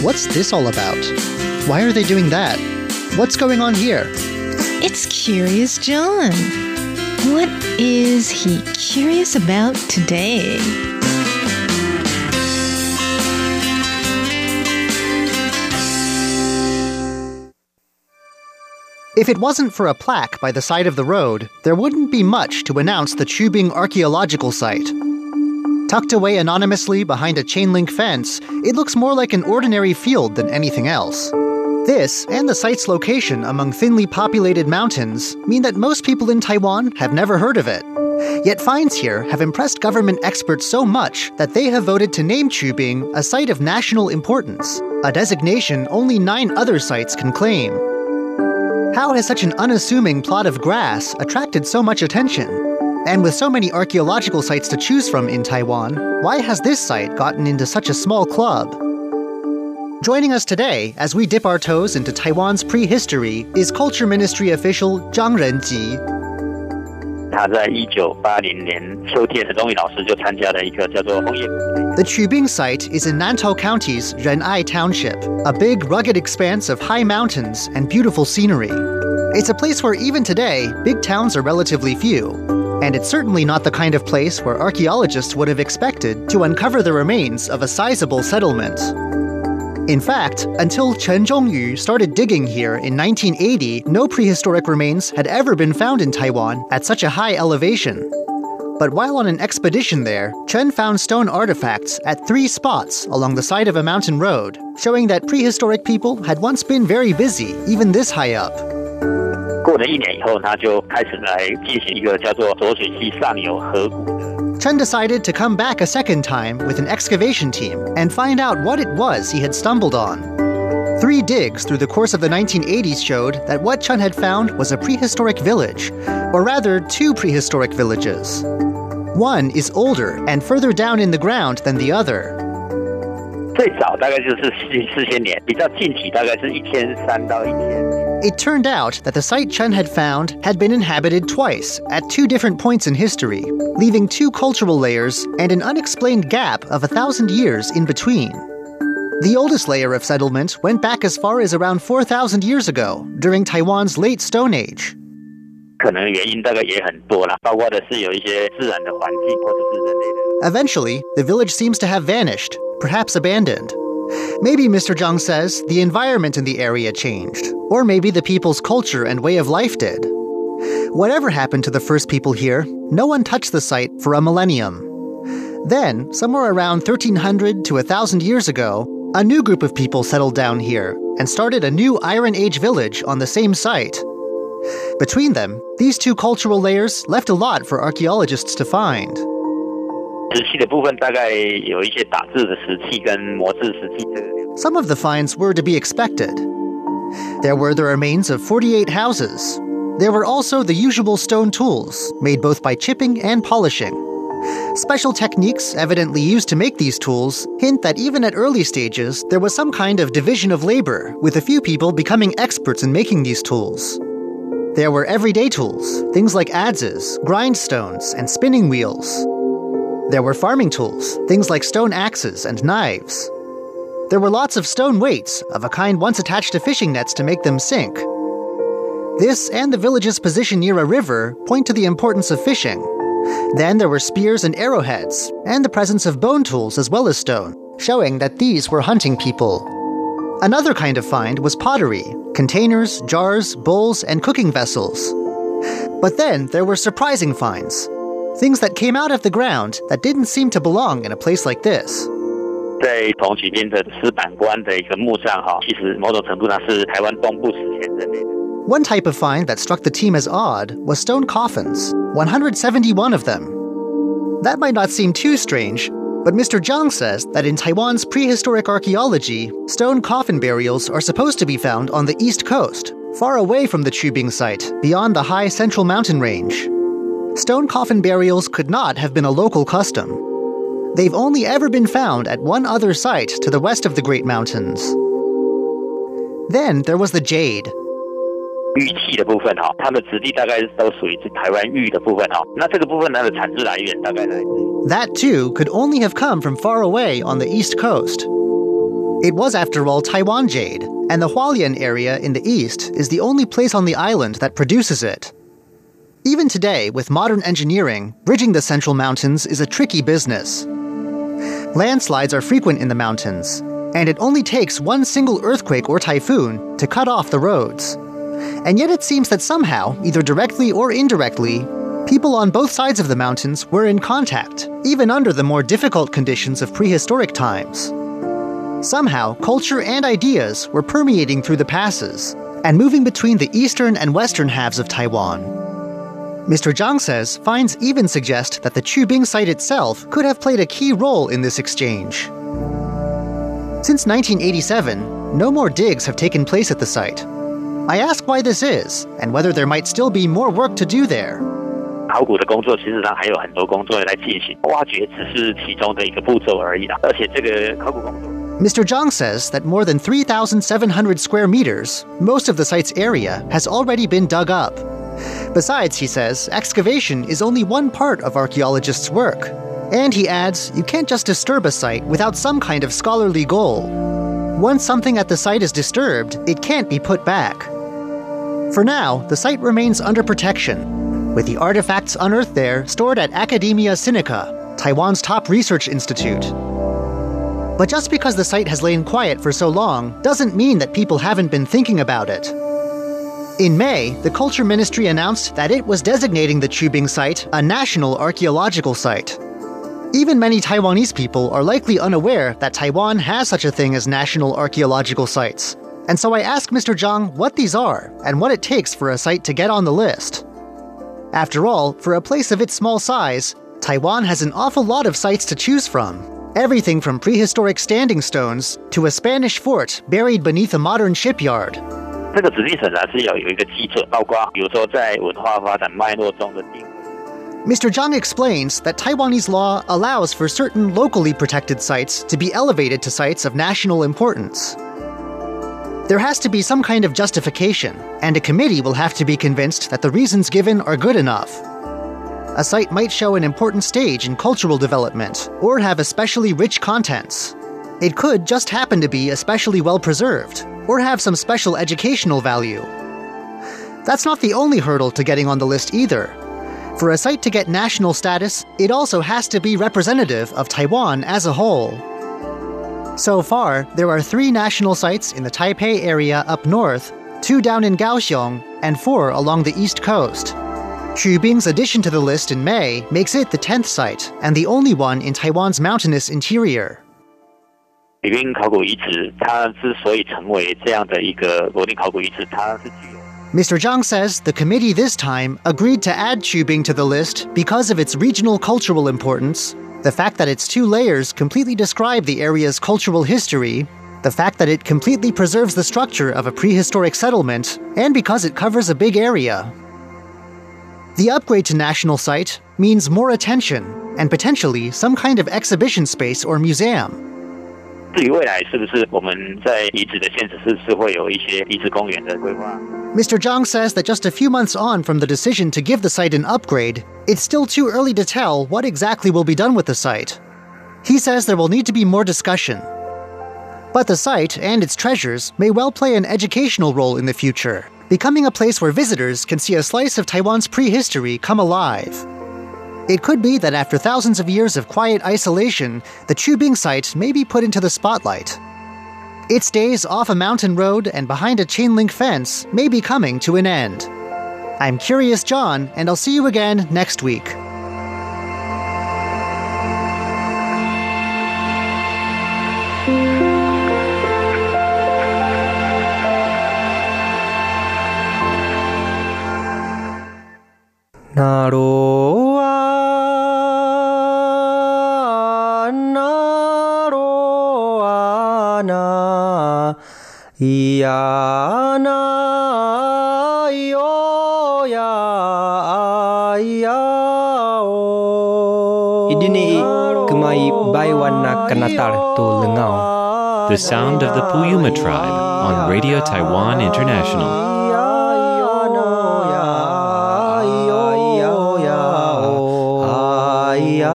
What's this all about? Why are they doing that? What's going on here? It's Curious John. What is he curious about today? If it wasn't for a plaque by the side of the road, there wouldn't be much to announce the Qubing archaeological site. Tucked away anonymously behind a chain link fence, it looks more like an ordinary field than anything else. This, and the site's location among thinly populated mountains, mean that most people in Taiwan have never heard of it. Yet finds here have impressed government experts so much that they have voted to name Qubing a site of national importance, a designation only nine other sites can claim. How has such an unassuming plot of grass attracted so much attention? And with so many archaeological sites to choose from in Taiwan, why has this site gotten into such a small club? Joining us today as we dip our toes into Taiwan's prehistory is Culture Ministry official Chang Jen-chi, the Qubing site is in Nantou County's Ren'ai Township, a big rugged expanse of high mountains and beautiful scenery. It's a place where even today, big towns are relatively few. And it's certainly not the kind of place where archaeologists would have expected to uncover the remains of a sizable settlement. In fact, until Chen Zhongyu started digging here in 1980, no prehistoric remains had ever been found in Taiwan at such a high elevation. But while on an expedition there, Chen found stone artifacts at three spots along the side of a mountain road, showing that prehistoric people had once been very busy, even this high up. 过了一年以后，他就开始来进行一个叫做浊水溪上游河谷的 Chen decided to come back a second time with an excavation team and find out what it was he had stumbled on. Three digs through the course of the 1980s showed that what Chen had found was a prehistoric village, or rather, two prehistoric villages. One is older and further down in the ground than the other. 最早大概就是四四千年，比较近期大概是一千三到一千。 It turned out that the site Chen had found had been inhabited twice, at two different points in history, leaving two cultural layers and an unexplained gap of a thousand years in between. The oldest layer of settlement went back as far as around 4,000 years ago, during Taiwan's late Stone Age. 可能原因大概也很多啦，包括的是有一些自然的环境或者是人类的。 Eventually, the village seems to have vanished, perhaps abandoned. Maybe, Mr. Chang says, the environment in the area changed, or maybe the people's culture and way of life did. Whatever happened to the first people here, no one touched the site for a millennium. Then, somewhere around 1300 to 1000 years ago, a new group of people settled down here and started a new Iron Age village on the same site. Between them, these two cultural layers left a lot for archaeologists to find. Some of the finds were to be expected. There were the remains of 48 houses. There were also the usual stone tools, made both by chipping and polishing. Special techniques evidently used to make these tools hint that even at early stages, there was some kind of division of labor, with a few people becoming experts in making these tools. There were everyday tools, things like adzes, grindstones, and spinning wheels. There were farming tools, things like stone axes and knives. There were lots of stone weights, of a kind once attached to fishing nets to make them sink. This and the village's position near a river point to the importance of fishing. Then there were spears and arrowheads, and the presence of bone tools as well as stone, showing that these were hunting people. Another kind of find was pottery containers, jars, bowls, and cooking vessels. But then there were surprising finds Things that came out of the ground that didn't seem to belong in a place like this. 在同期间的石板关的一个墓葬哈，其实某种程度上是台湾东部史前人类的。One type of find that struck the team as odd was stone coffins, 171 of them. That might not seem too strange, but Mr. Chang says that in Taiwan's prehistoric archaeology, stone coffin burials are supposed to be found on the east coast, far away from the Qubing site, beyond the high central mountain range Stone coffin burials could not have been a local custom. They've only ever been found at one other site to the west of the Great Mountains. Then there was the jade, 玉器的部分哈，它的质地大概都属于是台湾玉的部分哈。那这个部分它的产自来源大概来自 That too could only have come from far away on the east coast. It was, after all, Taiwan jade, and the Hualien area in the east is the only place on the island that produces it. Even today, with modern engineering, bridging the Central Mountains is a tricky business. Landslides are frequent in the mountains, and it only takes one single earthquake or typhoon to cut off the roads. And yet it seems that somehow, either directly or indirectly, people on both sides of the mountains were in contact, even under the more difficult conditions of prehistoric times. Somehow, culture and ideas were permeating through the passes and moving between the eastern and western halves of Taiwan. Mr. Chang says finds even suggest that the Qubing site itself could have played a key role in this exchange. Since 1987, no more digs have taken place at the site. I ask why this is and whether there might still be more work to do there. Mr. Chang says that more than 3,700 square meters, most of the site's area, has already been dug up, Besides, he says, excavation is only one part of archaeologists' work. And he adds, you can't just disturb a site without some kind of scholarly goal. Once something at the site is disturbed, it can't be put back. For now, the site remains under protection, with the artifacts unearthed there stored at Academia Sinica, Taiwan's top research institute. But just because the site has lain quiet for so long doesn't mean that people haven't been thinking about it. In May, the Culture Ministry announced that it was designating the Qubing site a national archaeological site. Even many Taiwanese people are likely unaware that Taiwan has such a thing as national archaeological sites. And so I asked Mr. Chang what these are and what it takes for a site to get on the list. After all, for a place of its small size, Taiwan has an awful lot of sites to choose from. Everything from prehistoric standing stones to a Spanish fort buried beneath a modern shipyard. Mr. Chang explains that Taiwanese law allows for certain locally protected sites to be elevated to sites of national importance. There has to be some kind of justification, and a committee will have to be convinced that the reasons given are good enough. A site might show an important stage in cultural development or have especially rich contents, it could just happen to be especially well preserved, or have some special educational value. That's not the only hurdle to getting on the list either. For a site to get national status, it also has to be representative of Taiwan as a whole. So far, there are three national sites in the Taipei area up north, two down in Kaohsiung, and four along the east coast. Qubing's addition to the list in May makes it the 10th site and the only one in Taiwan's mountainous interior. Mr. Chang says the committee this time agreed to add Qubing to the list because of its regional cultural importance, the fact that its two layers completely describe the area's cultural history, the fact that it completely preserves the structure of a prehistoric settlement, and because it covers a big area. The upgrade to National Site means more attention and potentially some kind of exhibition space or museum. 至于未来是不是我们在遗址的现址是是会有一些遗址公园的规划？Mr. Chang says that just a few months on from the decision to give the site an upgrade, it's still too early to tell what exactly will be done with the site. He says there will need to be more discussion. But the site and its treasures may well play an educational role in the future, becoming a place where visitors can see a slice of Taiwan's prehistory come alive. It could be that after thousands of years of quiet isolation, the Qubing site may be put into the spotlight. Its days off a mountain road and behind a chain link fence may be coming to an end. I'm Curious John, and I'll see you again next week. Naroa, ia, na, io, ya, ia, o. Idini oh, kemai baiwana kanatar tu lengau. The sound of the Puyuma tribe on Radio Taiwan International.